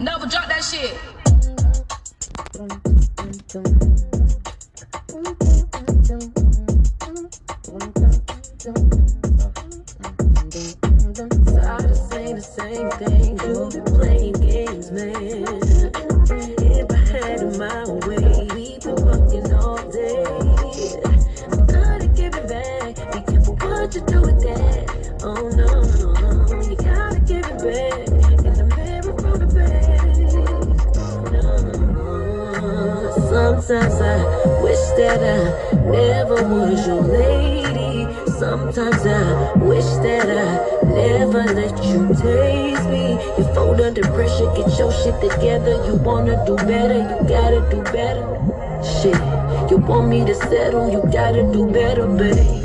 Never drop that shit. Tired of saying the same thing. You playing games, man. Sometimes I wish that I never was your lady. Sometimes I wish that I never let you taste me. You fold under pressure, get your shit together. You wanna do better, you gotta do better. Shit, you want me to settle, you gotta do better, babe.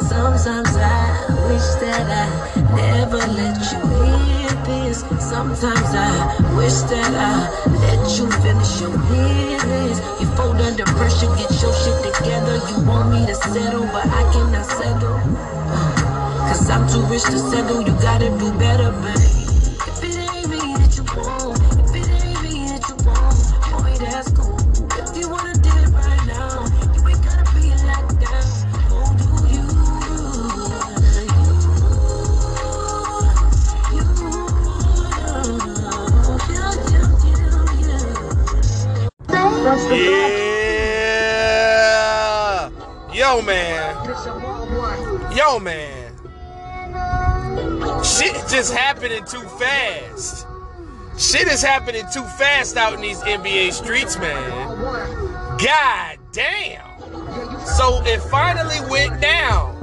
Sometimes I wish that I never let you hear this. Sometimes I wish that I let you finish your business. You fold under pressure, get your shit together. You want me to settle, but I cannot settle. Cause I'm too rich to settle, you gotta do better, babe. Man. Yo, man. Shit just happening too fast. Shit is happening too fast out in these NBA streets, man. God damn. So it finally went down.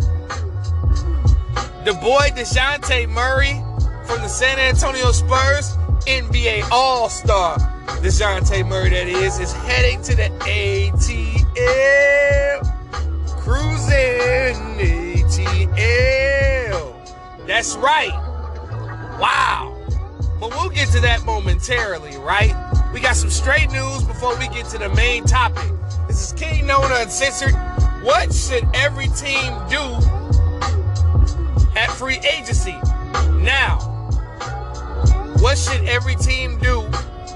The boy DeJounte Murray from the San Antonio Spurs, NBA All Star DeJounte Murray, that is, is heading to the ATL. ATL. That's right. Wow. But we'll get to that momentarily, right? We got some straight news before we get to the main topic. This is Kingknown Uncensored. What should every team do at free agency? Now, what should every team do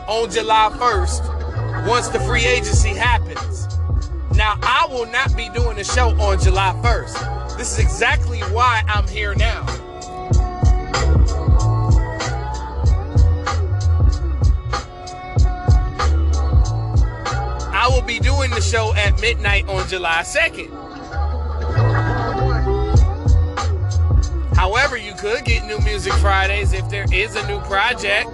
on July 1st once the free agency happens? Now, I will not be doing the show on July 1st. This is exactly why I'm here now. I will be doing the show at midnight on July 2nd. However, you could get new music Fridays if there is a new project.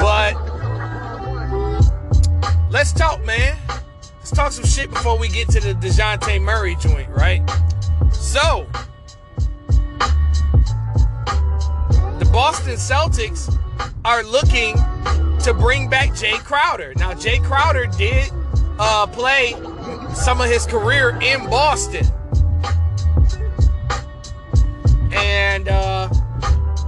But let's talk, man. Let's talk some shit before we get to the DeJounte Murray joint, right? So, the Boston Celtics are looking to bring back Jae Crowder. Now, Jae Crowder did uh, play some of his career in Boston. And, uh,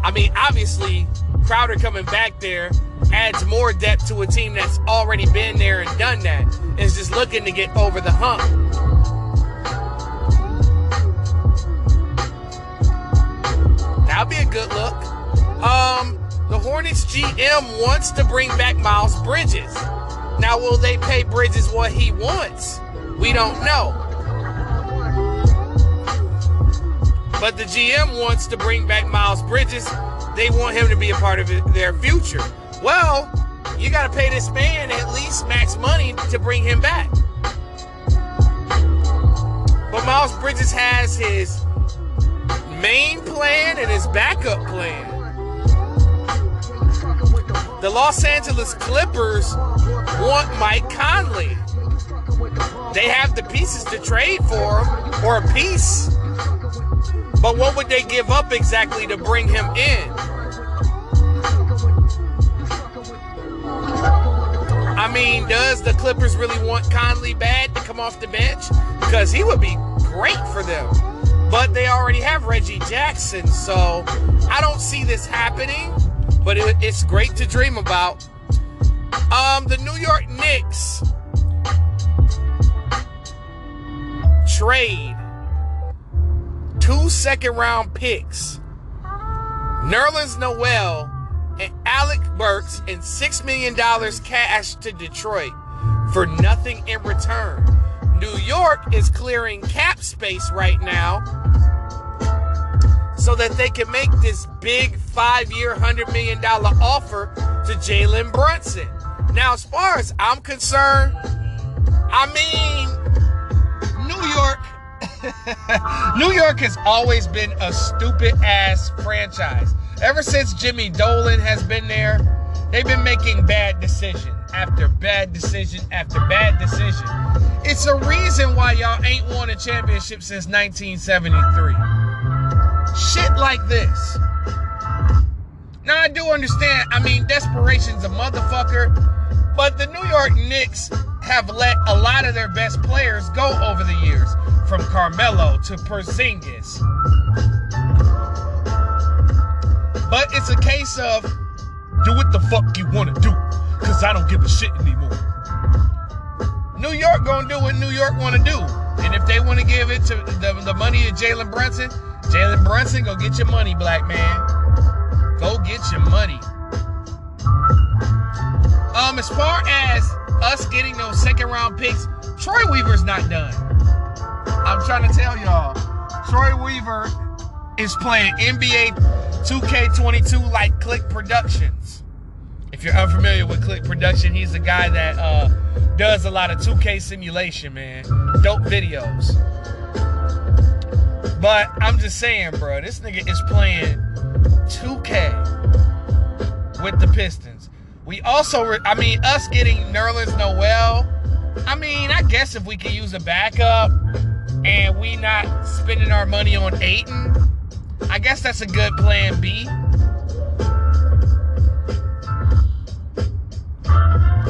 I mean, obviously, Crowder coming back there adds more depth to a team that's already been there and done that. Is just looking to get over the hump. That'll be a good look. Um, the Hornets GM wants to bring back Miles Bridges. Now, will they pay Bridges what he wants? We don't know. But the GM wants to bring back Miles Bridges. They want him to be a part of their future. Well, you got to pay this man at least max money to bring him back. But Miles Bridges has his main plan and his backup plan. The Los Angeles Clippers want Mike Conley. They have the pieces to trade for him, or a piece. But what would they give up exactly to bring him in? I mean, does the Clippers really want Conley bad to come off the bench? Because he would be great for them. But they already have Reggie Jackson, so I don't see this happening. But it, it's great to dream about. Um, the New York Knicks trade two second round picks, Nerlens Noel and Alec Burks, and $6 million cash to Detroit for nothing in return. New York is clearing cap space right now so that they can make this big five year, $100 million offer to Jalen Brunson. Now, as far as I'm concerned, I mean, New York. New York has always been a stupid ass franchise. Ever since Jimmy Dolan has been there, they've been making bad decision after bad decision after bad decision. It's a reason why y'all ain't won a championship since 1973. Shit like this. Now I do understand. I mean, desperation's a motherfucker, but the New York Knicks have let a lot of their best players go over the years, from Carmelo to Porzingis. But it's a case of do what the fuck you want to do, cause I don't give a shit anymore. New York gonna do what New York want to do, and if they want to give it to the, the money to Jalen Brunson, Jalen Brunson, go get your money, black man. Go get your money. Um, as far as us getting those second round picks, Troy Weaver's not done. I'm trying to tell y'all, Troy Weaver is playing NBA 2K22 like Click Productions. If you're unfamiliar with Click Production, he's the guy that uh, does a lot of 2K simulation, man. Dope videos. But I'm just saying, bro, this nigga is playing 2K with the Pistons. We also, re- I mean, us getting Nerlens Noel. I mean, I guess if we could use a backup and we not spending our money on Ayton, I guess that's a good plan B.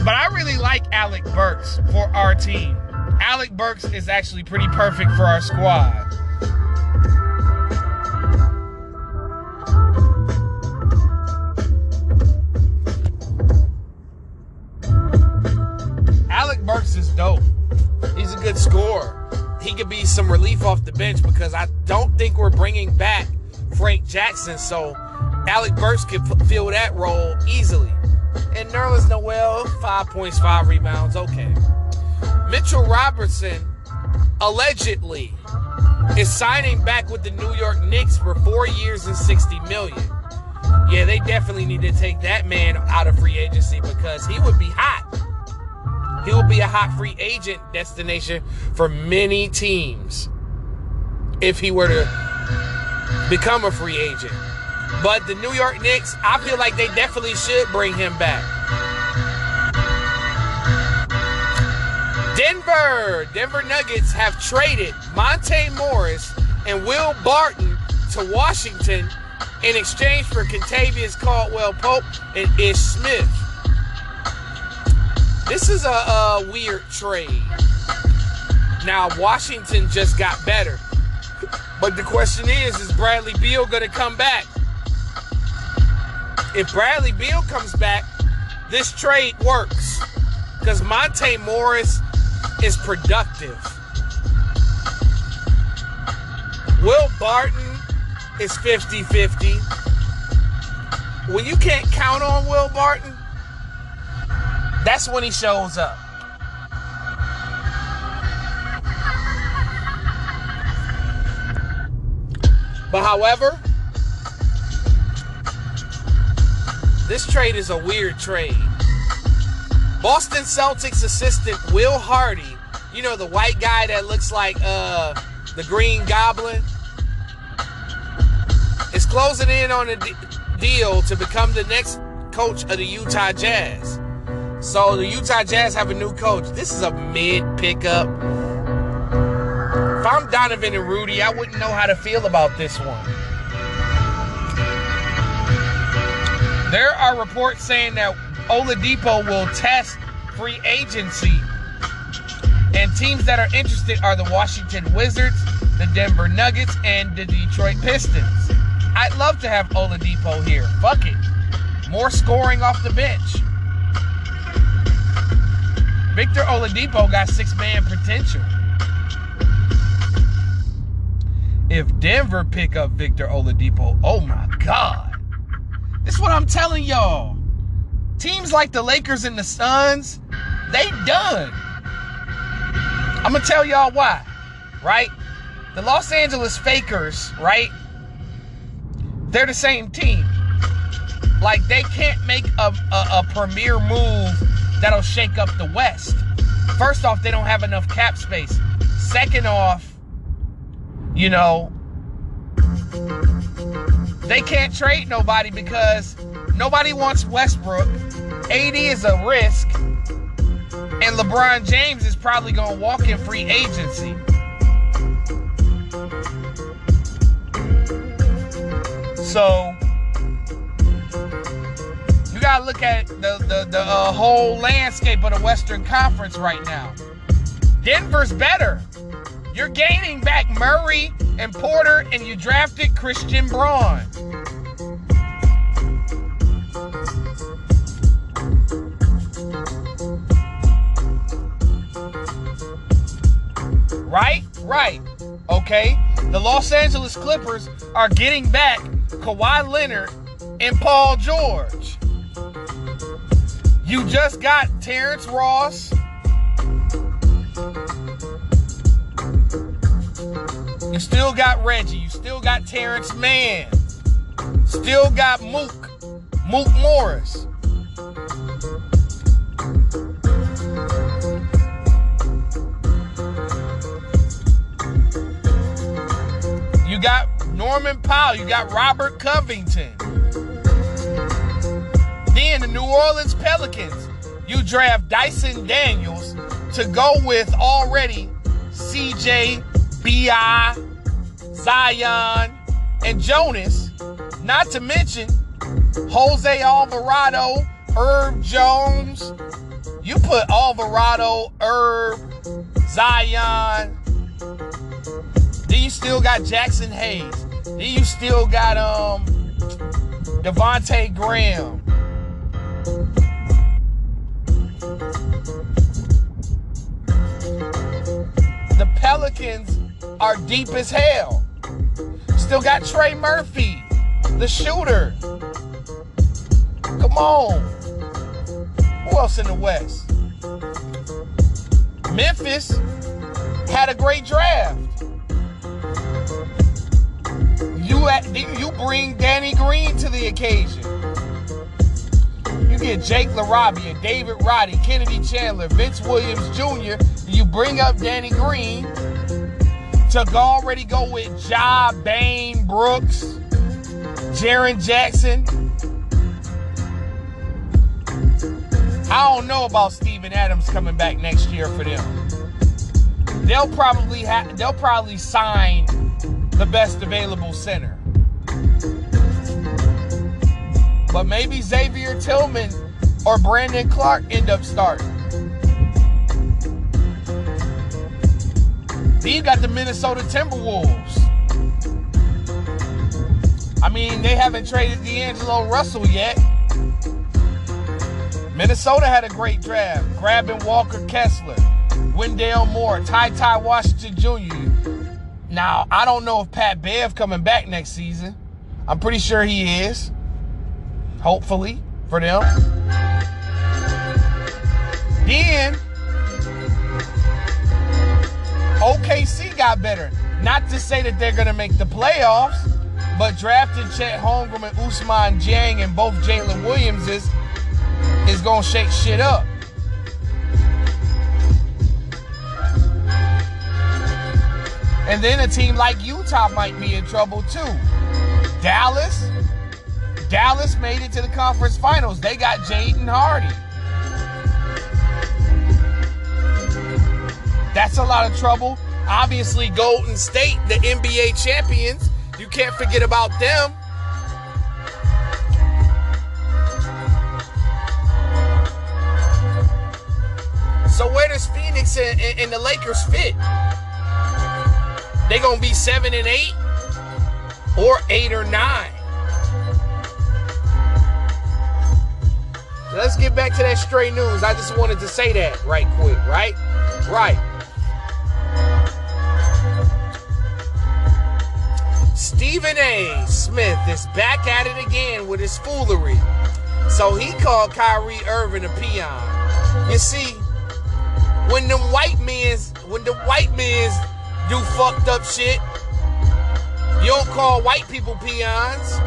But I really like Alec Burks for our team. Alec Burks is actually pretty perfect for our squad. He could be some relief off the bench because I don't think we're bringing back Frank Jackson, so Alec Burks could fill that role easily. And Nerlens Noel, five points, five rebounds, okay. Mitchell Robertson, allegedly, is signing back with the New York Knicks for four years and 60 million. Yeah, they definitely need to take that man out of free agency because he would be hot. He will be a hot free agent destination for many teams if he were to become a free agent. But the New York Knicks, I feel like they definitely should bring him back. Denver, Denver Nuggets have traded Monte Morris and Will Barton to Washington in exchange for Kentavious Caldwell Pope and Ish Smith. This is a, a weird trade. Now, Washington just got better. But the question is, is Bradley Beal to come back? If Bradley Beal comes back, this trade works. Because Monte Morris is productive. Will Barton is 50 50. When you can't count on Will Barton, that's when he shows up. But however, this trade is a weird trade. Boston Celtics assistant Will Hardy, you know the white guy that looks like uh, the Green Goblin, is closing in on a d- deal to become the next coach of the Utah Jazz. So the Utah Jazz have a new coach. This is a mid pickup. If I'm Donovan and Rudy, I wouldn't know how to feel about this one. There are reports saying that Oladipo will test free agency. And teams that are interested are the Washington Wizards, the Denver Nuggets, and the Detroit Pistons. I'd love to have Oladipo here. Fuck it. More scoring off the bench. Victor Oladipo got six man potential. If Denver pick up Victor Oladipo, oh my God. This is what I'm telling y'all. Teams like the Lakers and the Suns, they done. I'm gonna tell y'all why, right? The Los Angeles Fakers, right? They're the same team. Like they can't make a, a, a premier move that'll shake up the West. First off, they don't have enough cap space. Second off, you know, they can't trade nobody because nobody wants Westbrook. AD is a risk. And LeBron James is probably going to walk in free agency. So you got to look at the, the, the uh, whole landscape of the Western Conference right now. Denver's better. You're gaining back Murray and Porter, and you drafted Christian Braun. Right? Right. Okay. The Los Angeles Clippers are getting back Kawhi Leonard and Paul George. You just got Terrence Ross. You still got Reggie. You still got Terrence Mann. Still got Mook. Mook Morris. You got Norman Powell. You got Robert Covington. The New Orleans Pelicans. You draft Dyson Daniels to go with already CJ, BI, Zion, and Jonas. Not to mention Jose Alvarado, Herb Jones. You put Alvarado, Herb, Zion, then you still got Jaxson Hayes. Then you still got um Devonte Graham. The Pelicans are deep as hell. Still got Trey Murphy, the shooter. Come on. Who else in the West? Memphis had a great draft. You at, you bring Danny Green to the occasion. You get Jake LaRavia, David Roddy, Kennedy Chandler, Vince Williams Jr. You bring up Danny Green to already go with Ja, Bane, Brooks, Jaren Jackson. I don't know about Steven Adams coming back next year for them. They'll probably have they'll probably sign the best available center. But maybe Xavier Tillman or Brandon Clarke end up starting. Then you got the Minnesota Timberwolves. I mean, they haven't traded D'Angelo Russell yet. Minnesota had a great draft, grabbing Walker Kessler, Wendell Moore, Ty Ty Washington Jr. Now, I don't know if Pat Bev coming back next season. I'm pretty sure he is. Hopefully for them. Then OKC got better. Not to say that they're going to make the playoffs, but drafting Chet Holmgren and Ousmane Dieng and both Jalen Williams is, is going to shake shit up. And then a team like Utah might be in trouble too. Dallas, Dallas made it to the conference finals. They got Jaden Hardy. That's a lot of trouble. Obviously, Golden State, the NBA champions, you can't forget about them. So where does Phoenix and, and, and the Lakers fit? They gonna be seven and eight, or eight or nine. Let's get back to that straight news. I just wanted to say that right quick, right? Right. Stephen A. Smith is back at it again with his foolery. So he called Kyrie Irving a peon. You see, when the white men's when the white men's do fucked up shit, you don't call white people peons.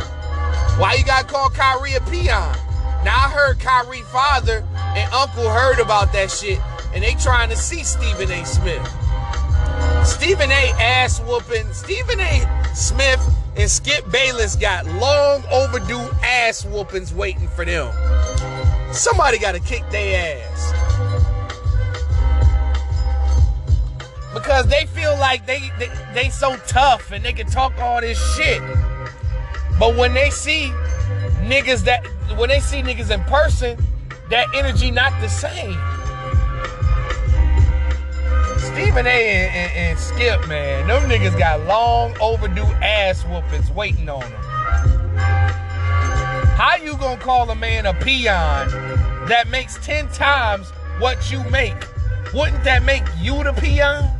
Why you gotta call Kyrie a peon? Now I heard Kyrie father and uncle heard about that shit, and they trying to see Stephen A. Smith. Stephen A. ass whooping. Stephen A. Smith and Skip Bayless got long overdue ass whoopings waiting for them. Somebody got to kick their ass. Because they feel like they, they they so tough and they can talk all this shit. But when they see niggas that when they see niggas in person, that energy not the same. Stephen A. And, and, and, Skip, man, them niggas got long overdue ass whoopings waiting on them. How you gonna call a man a peon that makes 10 times what you make? Wouldn't that make you the peon?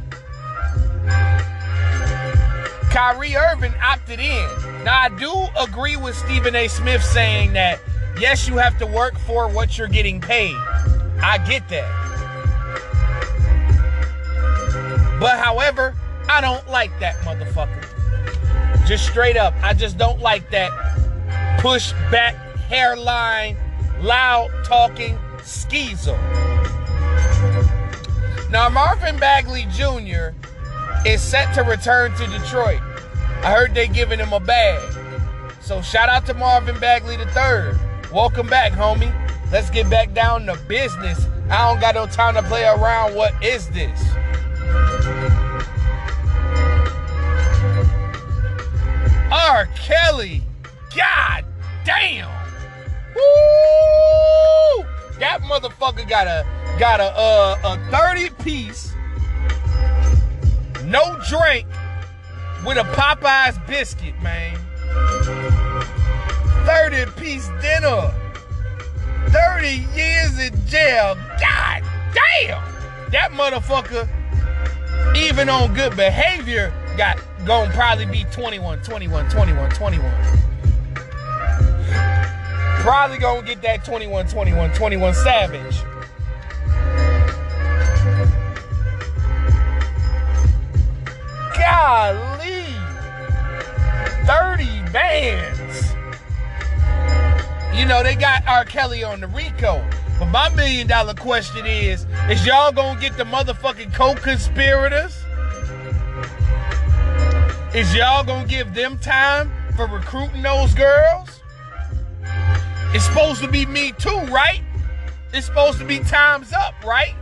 Kyrie Irving opted in. Now, I do agree with Stephen A. Smith saying that, yes, you have to work for what you're getting paid. I get that. But however, I don't like that motherfucker. Just straight up, I just don't like that push back hairline, loud talking skeezer. Now Marvin Bagley Jr. is set to return to Detroit. I heard they giving him a bag. So shout out to Marvin Bagley III. Welcome back, homie. Let's get back down to business. I don't got no time to play around. What is this? R. Kelly. God damn. Woo! That motherfucker got a got a uh, a 30 piece, no drink, with a Popeyes biscuit, man. 30 piece dinner. 30 years in jail. God damn! That motherfucker even on good behavior, got gonna probably be 21, 21, 21, 21. Probably gonna get that 21, 21, 21 Savage. Golly! 30 bands. You know, they got R. Kelly on the RICO. But my million dollar question is, is y'all gonna get the motherfucking co-conspirators? Is y'all gonna give them time for recruiting those girls? It's supposed to be me too, right? It's supposed to be times up, right?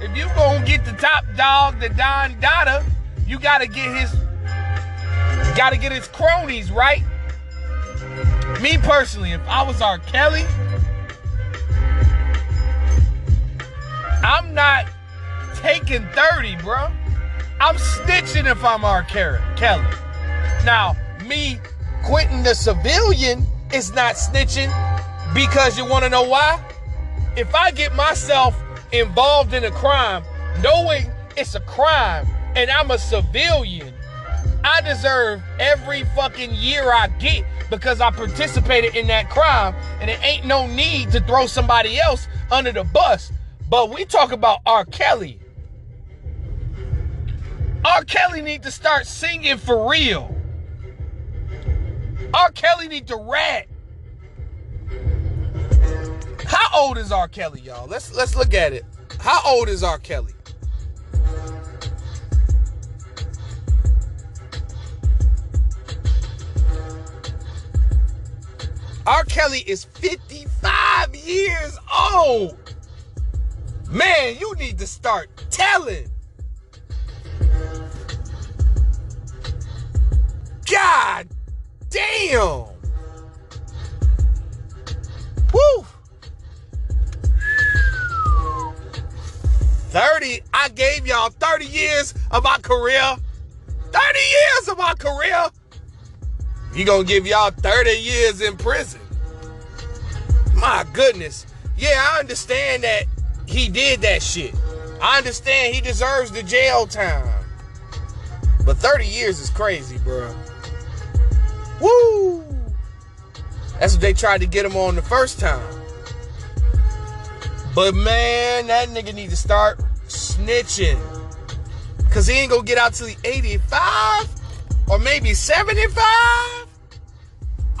If you gonna get the top dog, the Don Dada, you gotta get his gotta get his cronies, right? Me personally, if I was R. Kelly, I'm not taking 30, bro. I'm snitching if I'm R. Kelly. Now, me quitting the civilian is not snitching because you want to know why? If I get myself involved in a crime, knowing it's a crime and I'm a civilian, I deserve every fucking year I get because I participated in that crime and it ain't no need to throw somebody else under the bus but we talk about R. Kelly. R. Kelly need to start singing for real. R. Kelly need to rap. How old is R. Kelly, y'all? Let's let's look at it. How old is R. Kelly? R. Kelly is 55 years old. Man, you need to start telling. God damn. Woo. 30. I gave y'all 30 years of my career. 30 years of my career. He gonna give y'all 30 years in prison. My goodness. Yeah, I understand that he did that shit. I understand he deserves the jail time. But 30 years is crazy, bro. Woo! That's what they tried to get him on the first time. But man, that nigga need to start snitching. Cause he ain't gonna get out till the 85 or maybe 75.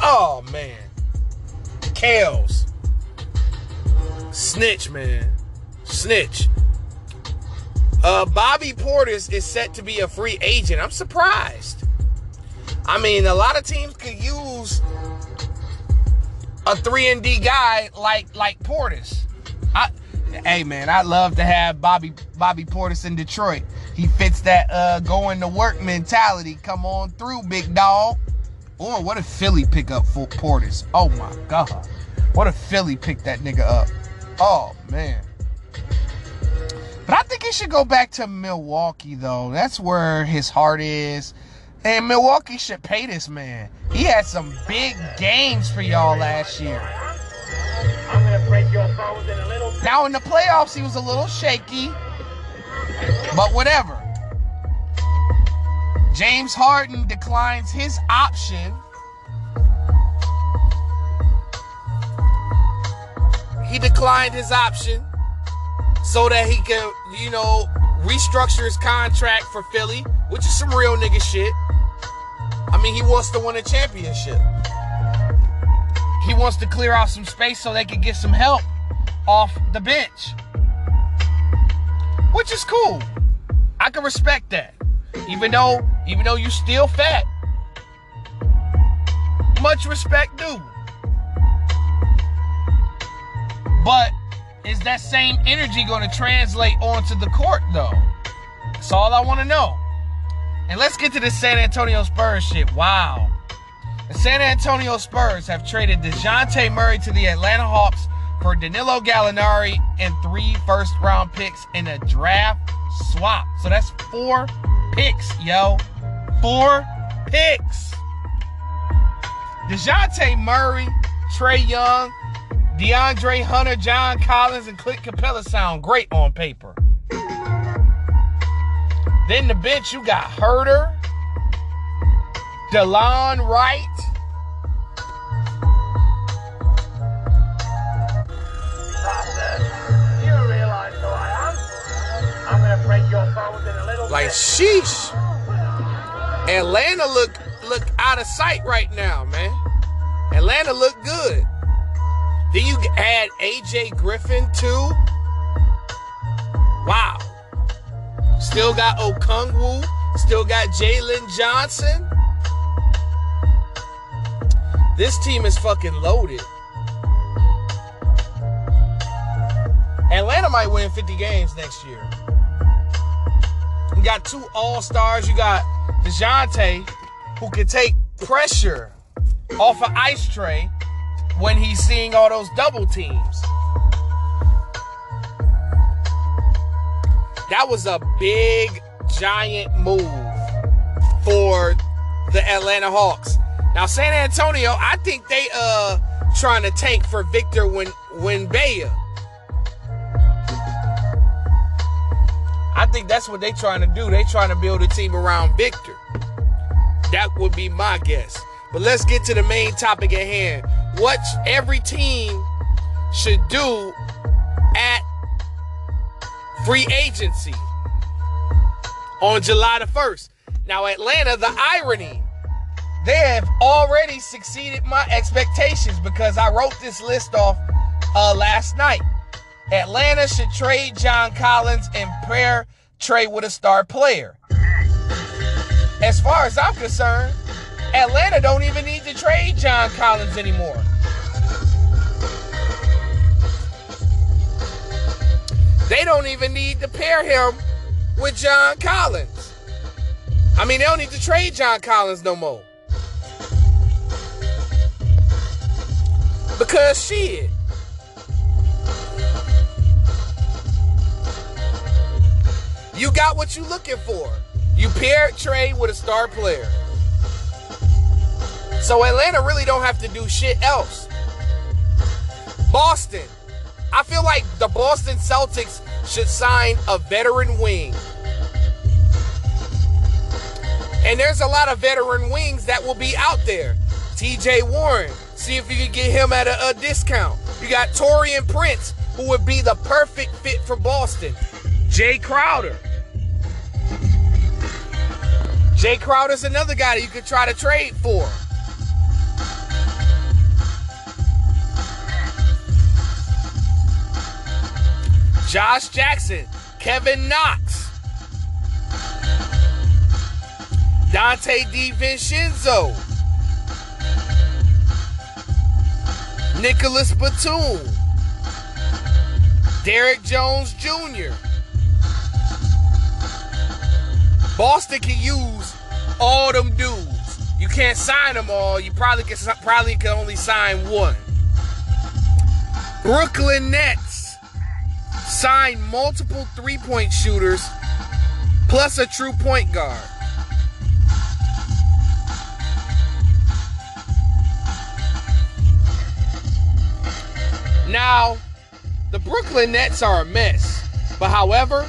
Oh man. Kales. Snitch, man. Snitch. Uh, Bobby Portis is set to be a free agent. I'm surprised. I mean, a lot of teams could use a three and D guy like like Portis. I, hey man, I'd love to have Bobby Bobby Portis in Detroit. He fits that uh, going to work mentality. Come on through, big dog. Or what if Philly pick up for Portis? Oh my god, what if Philly pick that nigga up? Oh man. But I think he should go back to Milwaukee though. That's where his heart is. And Milwaukee should pay this man. He had some big games for y'all last year. Now in the playoffs, he was a little shaky, but whatever. James Harden declines his option. He declined his option so that he can, you know, restructure his contract for Philly, which is some real nigga shit. I mean, he wants to win a championship. He wants to clear out some space so they can get some help off the bench. Which is cool. I can respect that. Even though, even though you still fat. Much respect due. But is that same energy going to translate onto the court though? That's all I want to know. And let's get to the San Antonio Spurs shit. Wow. The San Antonio Spurs have traded DeJounte Murray to the Atlanta Hawks for Danilo Gallinari and three first round picks in a draft swap. So that's four picks, yo. Four picks. DeJounte Murray, Trae Young, DeAndre Hunter, John Collins, and Clint Capela sound great on paper. Then the bench, you got Huerter, Delon Wright, Like sheesh. Atlanta look look out of sight right now, man. Atlanta look good. Then you add AJ Griffin too. Wow. Still got Okongwu. Still got Jalen Johnson. This team is fucking loaded. Atlanta might win 50 games next year. You got two all stars. You got DeJounte, who can take pressure off of Ice Trae when he's seeing all those double teams. That was a big, giant move for the Atlanta Hawks. Now, San Antonio, I think they uh trying to tank for Victor when when I think that's what they're trying to do. They're trying to build a team around Victor. That would be my guess. But let's get to the main topic at hand. What every team should do at free agency on July the 1st. Now, Atlanta, the irony, they have already succeeded my expectations because I wrote this list off uh, last night. Atlanta should trade John Collins and pair Trae with a star player. As far as I'm concerned, Atlanta don't even need to trade John Collins anymore. They don't even need to pair him with John Collins. I mean, they don't need to trade John Collins no more. Because shit, You got what you're looking for. You paired Trae with a star player. So Atlanta really don't have to do shit else. Boston. I feel like the Boston Celtics should sign a veteran wing. And there's a lot of veteran wings that will be out there. TJ Warren, see if you can get him at a, a discount. You got Taurean Prince, who would be the perfect fit for Boston. Jae Crowder. Jae Crowder's another guy that you could try to trade for. Josh Jackson, Kevin Knox, Donte DiVincenzo, Nicholas Batum, Derrick Jones Jr. Boston can use all them dudes. You can't sign them all. You probably can probably can only sign one. Brooklyn Nets signed multiple three point shooters plus a true point guard. Now, the Brooklyn Nets are a mess. But however,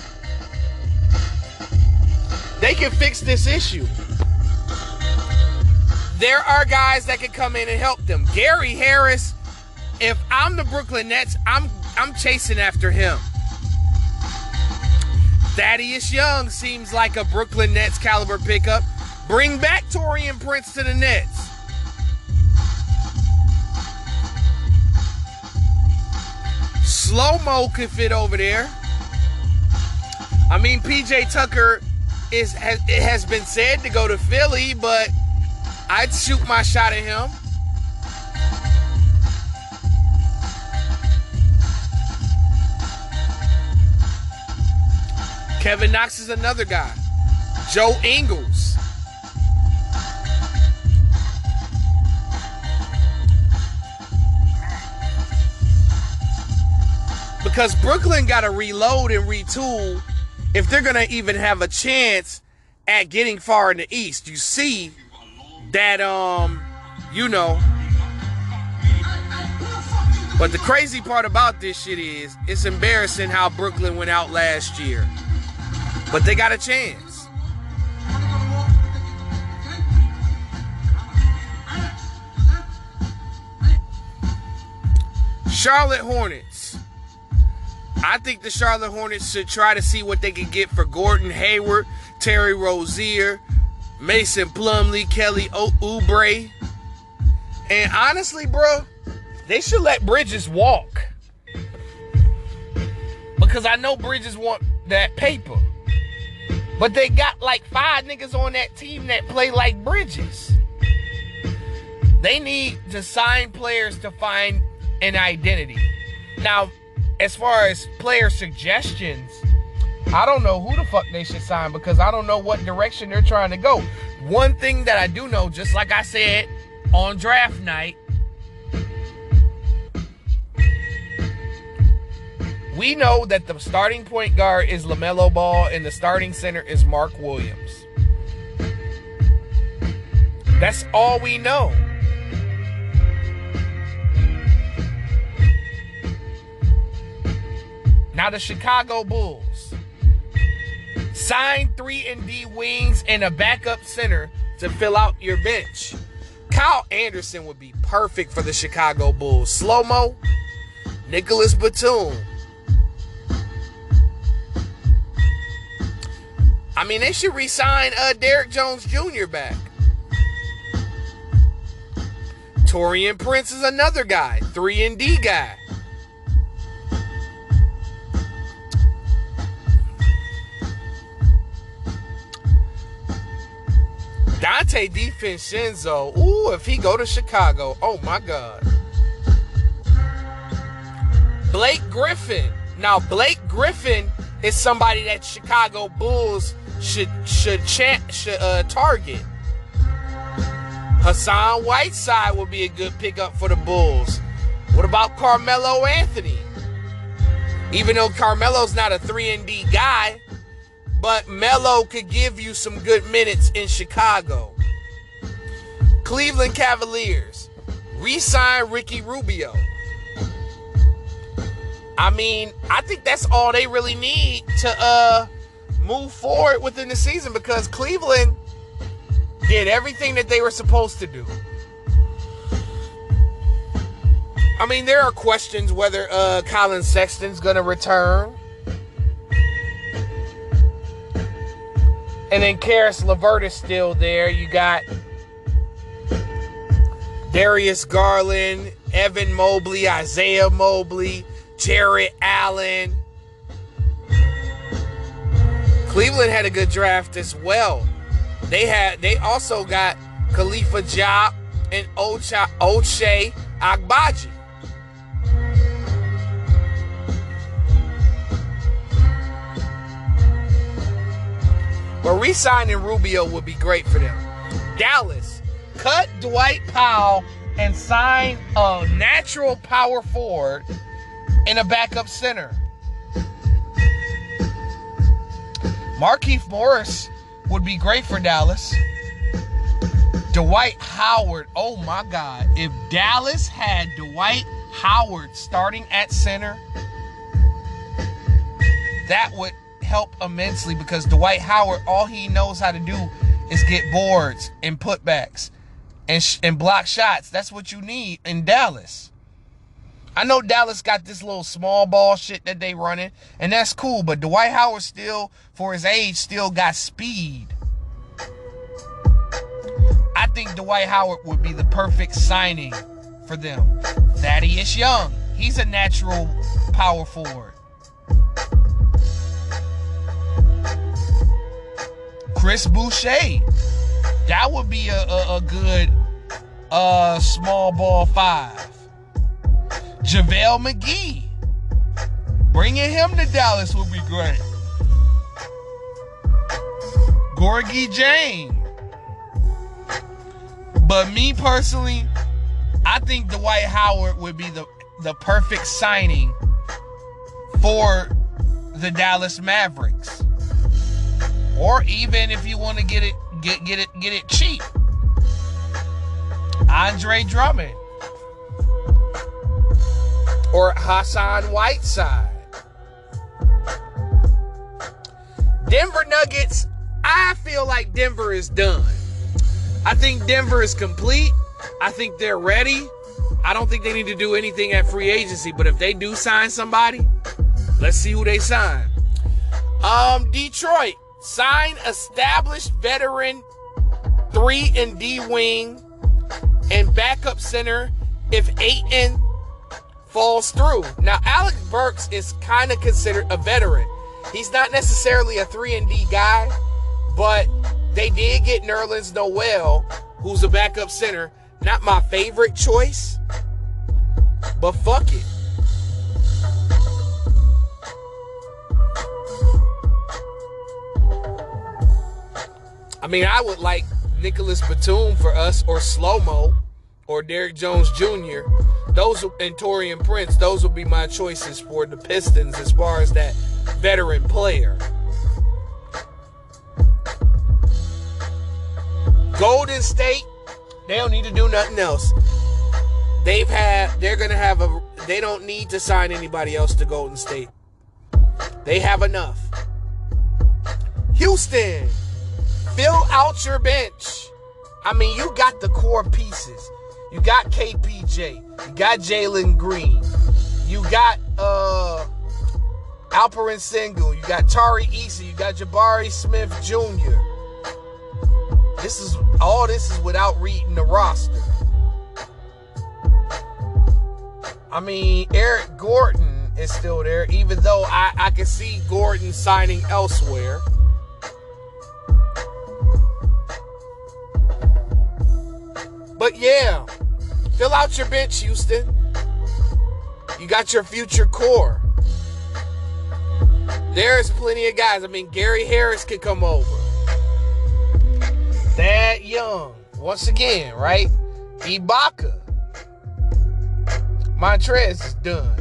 they can fix this issue. There are guys that can come in and help them. Gary Harris, if I'm the Brooklyn Nets, I'm I'm chasing after him. Thaddeus Young seems like a Brooklyn Nets caliber pickup. Bring back Taurean Prince to the Nets. Slow mo could fit over there. I mean, PJ Tucker is has, it has been said to go to Philly, but I'd shoot my shot at him. Kevin Knox is another guy. Joe Ingles. Because Brooklyn got to reload and retool if they're going to even have a chance at getting far in the East. You see that, um, you know. But the crazy part about this shit is it's embarrassing how Brooklyn went out last year. But they got a chance. Charlotte Hornets. I think the Charlotte Hornets should try to see what they can get for Gordon Hayward, Terry Rozier, Mason Plumlee, Kelly Oubre. And honestly, bro, they should let Bridges walk. Because I know Bridges want that paper. But they got like five niggas on that team that play like Bridges. They need to sign players to find an identity. Now, as far as player suggestions, I don't know who the fuck they should sign because I don't know what direction they're trying to go. One thing that I do know, just like I said on draft night, We know that the starting point guard is LaMelo Ball and the starting center is Mark Williams. That's all we know. Now the Chicago Bulls signed 3 and D wings and a backup center to fill out your bench. Kyle Anderson would be perfect for the Chicago Bulls. Slow mo, Nicholas Batum, I mean, they should resign uh, Derrick Jones Jr. back. Taurean Prince is another guy, 3 and D guy. Donte DiVincenzo. Ooh, if he go to Chicago, oh my God. Blake Griffin. Now, Blake Griffin is somebody that Chicago Bulls should should chant should uh, target. Hassan Whiteside would be a good pickup for the Bulls. What about Carmelo Anthony? Even though Carmelo's not a 3 and D guy, but Melo could give you some good minutes in Chicago. Cleveland Cavaliers re-sign Ricky Rubio. I mean, I think that's all they really need to uh move forward within the season because Cleveland did everything that they were supposed to do. I mean, there are questions whether uh, Collin Sexton's going to return. And then Caris LeVert is still there. You got Darius Garland, Evan Mobley, Isaiah Mobley, Jarrett Allen. Cleveland had a good draft as well. They had they also got Khalifa Diop and Ocha, Ochai Agbaji. But re-signing Rubio would be great for them. Dallas, cut Dwight Powell and sign a natural power forward and a backup center. Markieff Morris would be great for Dallas. Dwight Howard, oh my God. If Dallas had Dwight Howard starting at center, that would help immensely because Dwight Howard, all he knows how to do is get boards and putbacks and, sh- and block shots. That's what you need in Dallas. I know Dallas got this little small ball shit that they running, and that's cool. But Dwight Howard still, for his age, still got speed. I think Dwight Howard would be the perfect signing for them. Thaddeus Young, he's a natural power forward. Chris Boucher, that would be a, a, a good uh, small ball five. JaVale McGee. Bringing him to Dallas would be great. Gorgui Dieng. But me personally, I think Dwight Howard would be the, the perfect signing for the Dallas Mavericks. Or even if you want to get it get get it get it cheap. Andre Drummond or Hassan Whiteside. Denver Nuggets, I feel like Denver is done. I think Denver is complete. I think they're ready. I don't think they need to do anything at free agency, but if they do sign somebody, let's see who they sign. Um, Detroit, sign established veteran 3 and D wing and backup center if Ayton falls through. Now, Alec Burks is kind of considered a veteran. He's not necessarily a 3 and D guy, but they did get Nerlens Noel, who's a backup center. Not my favorite choice, but fuck it. I mean, I would like Nicholas Batum for us or Slow Mo or Derrick Jones Jr. Those and Taurean Prince, those would be my choices for the Pistons as far as that veteran player. Golden State, they don't need to do nothing else. They've had they're gonna have a they don't need to sign anybody else to Golden State. They have enough. Houston, fill out your bench. I mean, you got the core pieces. You got KPJ. You got Jalen Green. You got uh Alperen Sengun. You got Tari Eason. You got Jabari Smith Jr. This is all this is without reading the roster. I mean, Eric Gordon is still there, even though I, I can see Gordon signing elsewhere. But yeah, fill out your bench, Houston. You got your future core. There's plenty of guys. I mean, Gary Harris could come over. Thad Young, once again, right? Ibaka. Montrez is done.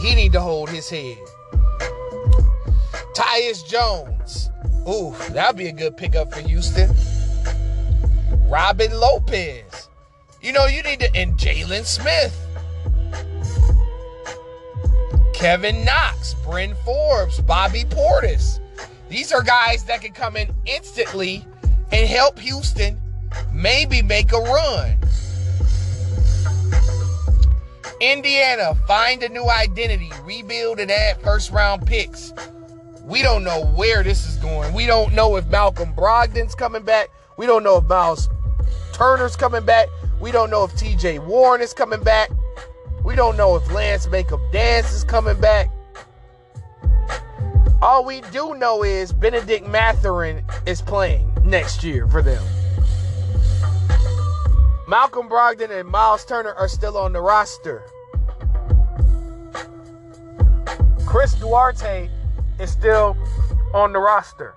He need to hold his head. Tyus Jones. Ooh, that'd be a good pickup for Houston. Robin Lopez. You know, you need to, and Jalen Smith. Kevin Knox, Bryn Forbes, Bobby Portis. These are guys that can come in instantly and help Houston maybe make a run. Indiana, find a new identity, rebuild and add first round picks. We don't know where this is going. We don't know if Malcolm Brogdon's coming back. We don't know if Miles Turner's coming back. We don't know if TJ Warren is coming back. We don't know if Lance Makeup Dance is coming back. All we do know is Bennedict Mathurin is playing next year for them. Malcolm Brogdon and Miles Turner are still on the roster. Chris Duarte is still on the roster.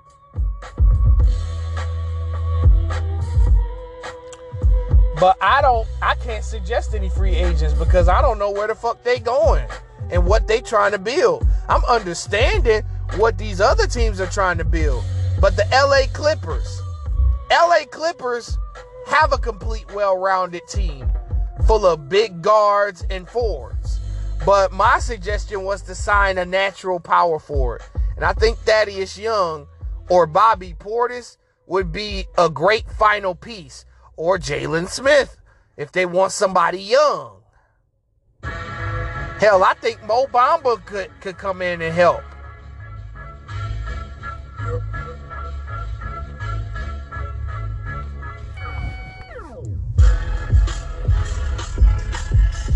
But I don't I can't suggest any free agents because I don't know where the fuck they going and what they trying to build. I'm understanding what these other teams are trying to build. But the LA Clippers, LA Clippers have a complete, well rounded team full of big guards and forwards. But my suggestion was to sign a natural power forward. And I think Thaddeus Young or Bobby Portis would be a great final piece. Or Jalen Smith if they want somebody young. Hell, I think Mo Bamba could, could come in and help.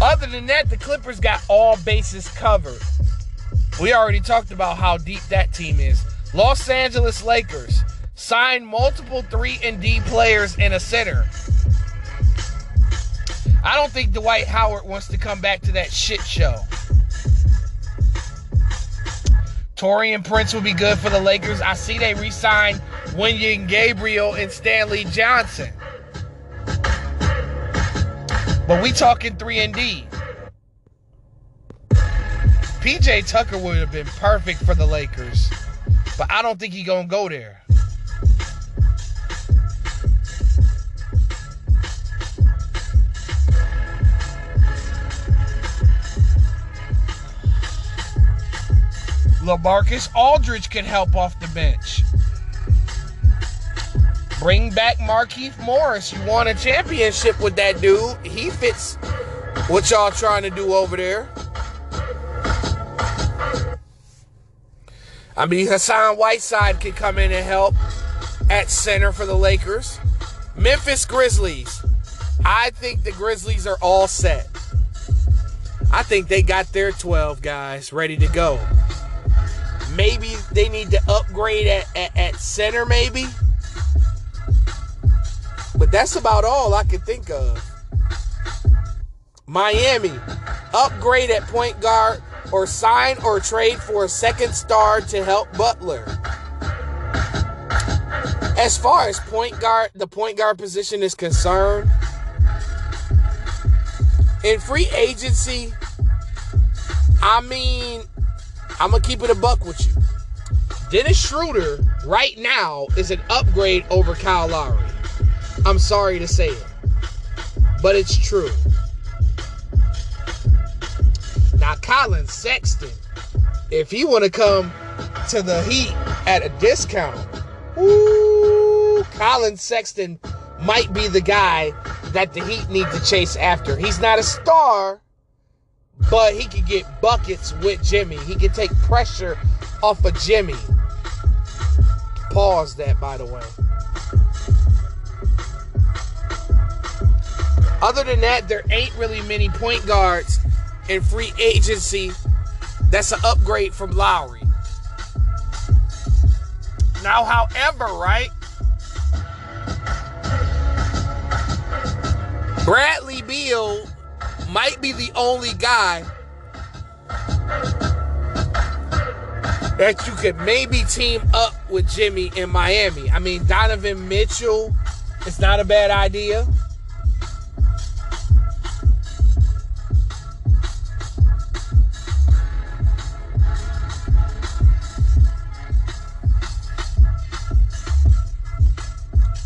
Other than that, the Clippers got all bases covered. We already talked about how deep that team is. Los Angeles Lakers signed multiple 3 and D players and a center. I don't think Dwight Howard wants to come back to that shit show. Taurean Prince would be good for the Lakers. I see they re-signed Wenyen Gabriel and Stanley Johnson. But we talking 3 and D. PJ Tucker would have been perfect for the Lakers. But I don't think he going to go there. LaMarcus Aldridge can help off the bench. Bring back Markieff Morris. You won a championship with that dude. He fits what y'all trying to do over there. I mean, Hassan Whiteside can come in and help at center for the Lakers. Memphis Grizzlies. I think the Grizzlies are all set. I think they got their 12 guys ready to go. Maybe they need to upgrade at, at, at center, maybe. But that's about all I can think of. Miami, upgrade at point guard or sign or trade for a second star to help Butler. As far as point guard, the point guard position is concerned, in free agency, I mean, I'm gonna keep it a buck with you. Dennis Schroeder right now is an upgrade over Kyle Lowry. I'm sorry to say it, but it's true. Now, Collin Sexton, if he want to come to the Heat at a discount, ooh, Collin Sexton might be the guy that the Heat need to chase after. He's not a star, but he can get buckets with Jimmy. He can take pressure off of Jimmy. Pause that, by the way. Other than that, there ain't really many point guards in free agency that's an upgrade from Lowry. Now, however, right? Bradley Beal might be the only guy that you could maybe team up with Jimmy in Miami. I mean, Donovan Mitchell, it's not a bad idea.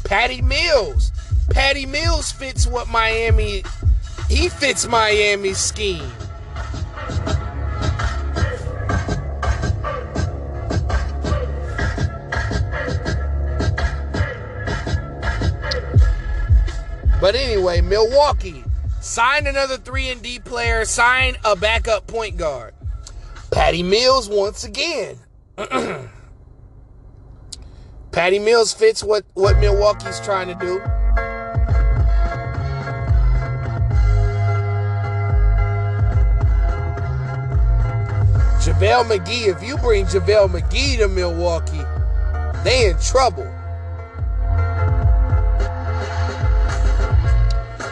Patty Mills. Patty Mills fits what Miami he fits Miami's scheme. But anyway, Milwaukee sign another 3 and D player, sign a backup point guard. Patty Mills once again. Patty Mills fits what, what Milwaukee's trying to do. JaVale McGee, if you bring JaVale McGee to Milwaukee, they in trouble.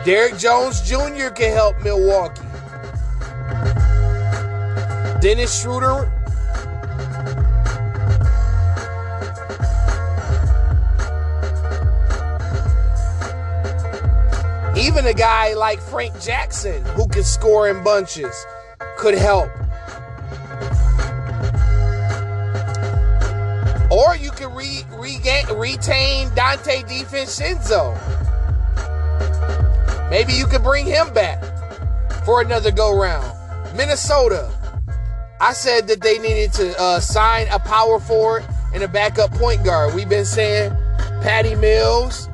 Derrick Jones Jr. can help Milwaukee. Dennis Schroeder Even a guy like Frank Jackson, who can score in bunches, could help. Or you can re, regain, retain Donte DiVincenzo. Maybe you could bring him back for another go round. Minnesota. I said that they needed to uh, sign a power forward and a backup point guard. We've been saying Patty Mills,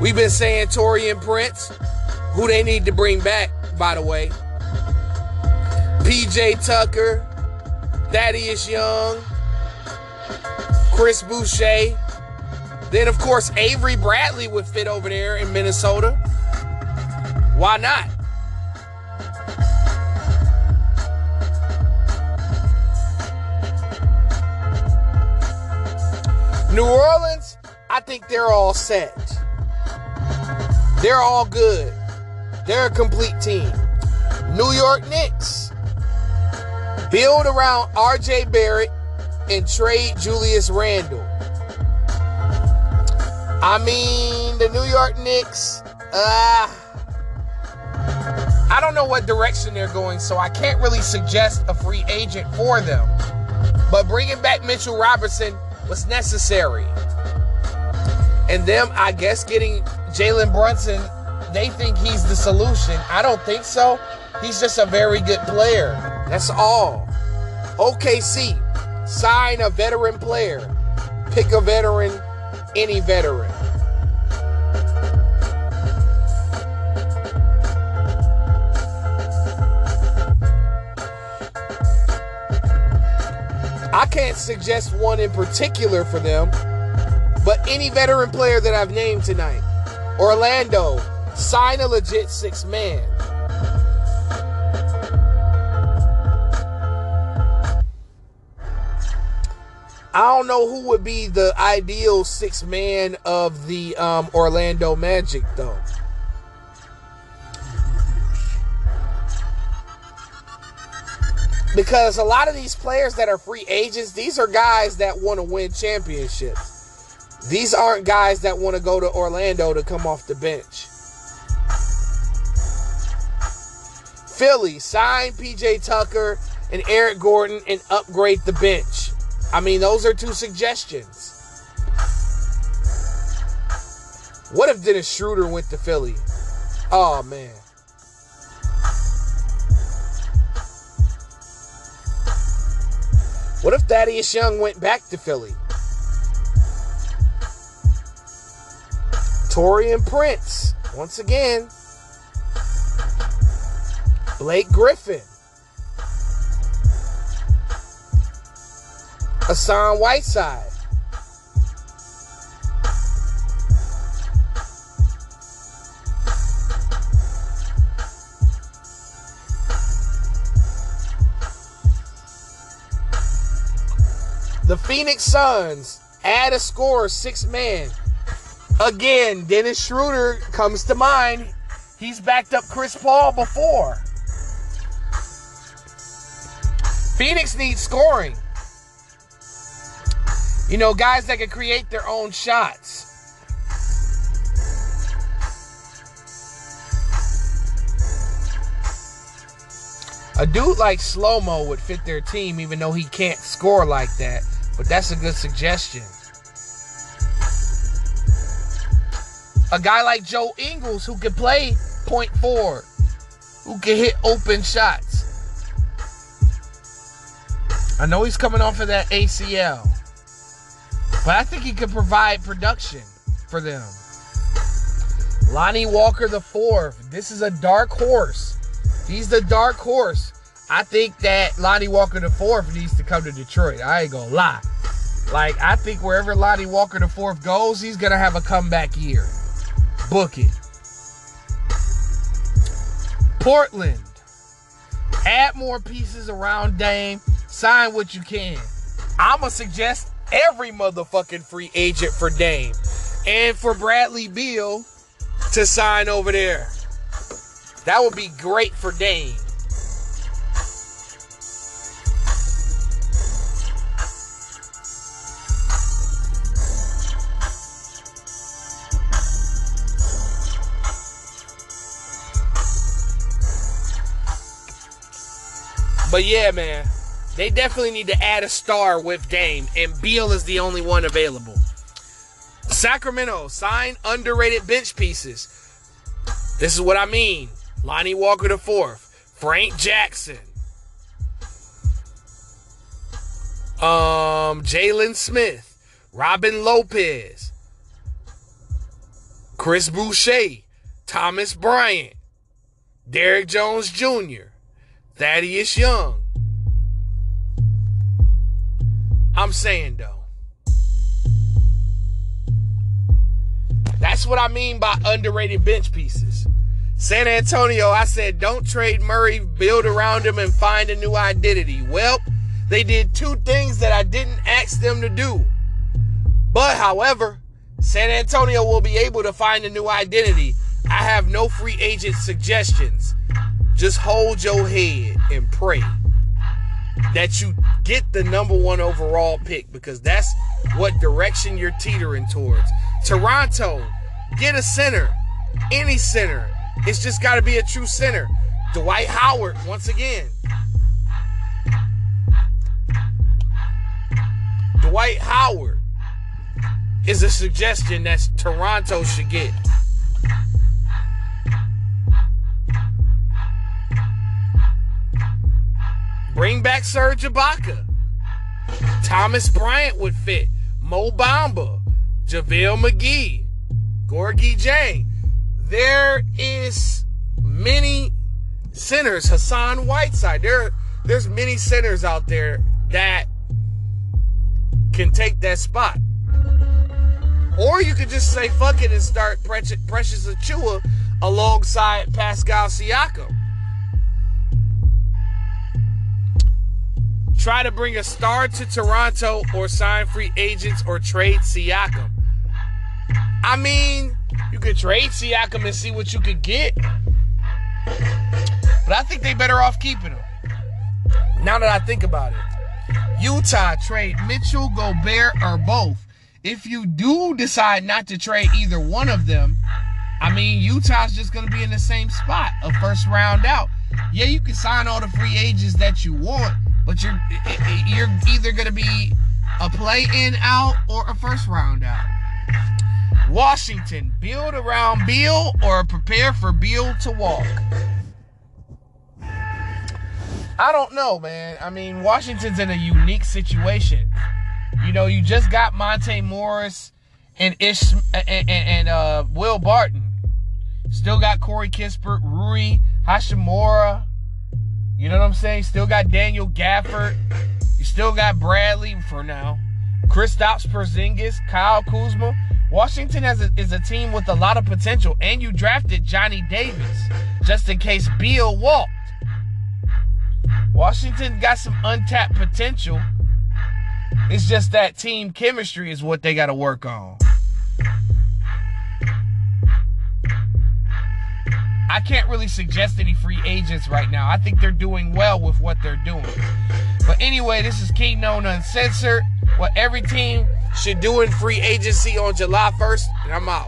We've been saying Taurean Prince, who they need to bring back, by the way. PJ Tucker, Thaddeus Young, Chris Boucher. Then, of course, Avery Bradley would fit over there in Minnesota. Why not? New Orleans, I think they're all set. They're all good. They're a complete team. New York Knicks build around RJ Barrett and trade Julius Randle. I mean, the New York Knicks, uh, I don't know what direction they're going, so I can't really suggest a free agent for them. But bringing back Mitchell Robinson was necessary. And them, I guess, getting Jalen Brunson, they think he's the solution. I don't think so. He's just a very good player. That's all. OKC, sign a veteran player. Pick a veteran, any veteran. I can't suggest one in particular for them, but any veteran player that I've named tonight. Orlando, sign a legit six man. I don't know who would be the ideal six man of the um, Orlando Magic, though. Because a lot of these players that are free agents, these are guys that want to win championships. These aren't guys that want to go to Orlando to come off the bench. Philly, sign PJ Tucker and Eric Gordon and upgrade the bench. I mean, those are two suggestions. What if Dennis Schroeder went to Philly? Oh, man. What if Thaddeus Young went back to Philly? Taurean Prince, once again. Blake Griffin. Hassan Whiteside. The Phoenix Suns add a score six man Again, Dennis Schroeder comes to mind. He's backed up Chris Paul before. Phoenix needs scoring. You know, guys that can create their own shots. A dude like Slow Mo would fit their team, even though he can't score like that. But that's a good suggestion. A guy like Joe Ingles who can play point forward, who can hit open shots. I know he's coming off of that ACL, but I think he could provide production for them. Lonnie Walker the fourth. This is a dark horse. He's the dark horse. I think that Lonnie Walker the fourth needs to come to Detroit. I ain't gonna lie. Like I think wherever Lonnie Walker the fourth goes, he's gonna have a comeback year. Book it. Portland. Add more pieces around Dame. Sign what you can. I'ma suggest every motherfucking free agent for Dame and for Bradley Beal to sign over there. That would be great for Dame. But yeah, man, they definitely need to add a star with Dame, and Beal is the only one available. Sacramento, sign underrated bench pieces. This is what I mean. Lonnie Walker the fourth, Frank Jackson, um, Jalen Smith, Robin Lopez, Chris Boucher, Thomas Bryant, Derrick Jones Jr., Thaddeus Young. I'm saying though. That's what I mean by underrated bench pieces. San Antonio, I said, don't trade Murray, build around him, and find a new identity. Well, they did two things that I didn't ask them to do. But, however, San Antonio will be able to find a new identity. I have no free agent suggestions. Just hold your head and pray that you get the number one overall pick because that's what direction you're teetering towards. Toronto, get a center, any center. It's just got to be a true center. Dwight Howard, once again. Dwight Howard is a suggestion that Toronto should get. Bring back Serge Ibaka. Thomas Bryant would fit. Mo Bamba. JaVale McGee. Gorgui Dieng. There is many centers. Hassan Whiteside. There, there's many centers out there that can take that spot. Or you could just say fuck it and start Precious Achiuwa alongside Pascal Siakam. Try to bring a star to Toronto or sign free agents or trade Siakam. I mean, you could trade Siakam and see what you could get. But I think they better off keeping him. Now that I think about it. Utah trade Mitchell, Gobert, or both. If you do decide not to trade either one of them, I mean, Utah's just going to be in the same spot, a first round out. Yeah, you can sign all the free agents that you want, but you're you're either going to be a play in out or a first round out. Washington, build around Beal or prepare for Beal to walk. I don't know, man. I mean, Washington's in a unique situation. You know, you just got Monte Morris and Ish and, and, and uh, Will Barton. Still got Corey Kispert, Rui Hachimura. You know what I'm saying? Still got Daniel Gafford. You still got Bradley for now. Kristaps Porzingis, Kyle Kuzma. Washington a, is a team with a lot of potential, and you drafted Johnny Davis just in case Beal walked. Washington got some untapped potential. It's just that team chemistry is what they got to work on. I can't really suggest any free agents right now. I think they're doing well with what they're doing. But anyway, this is Kingknown Uncensored. What every team should do in free agency on July 1st, and I'm out.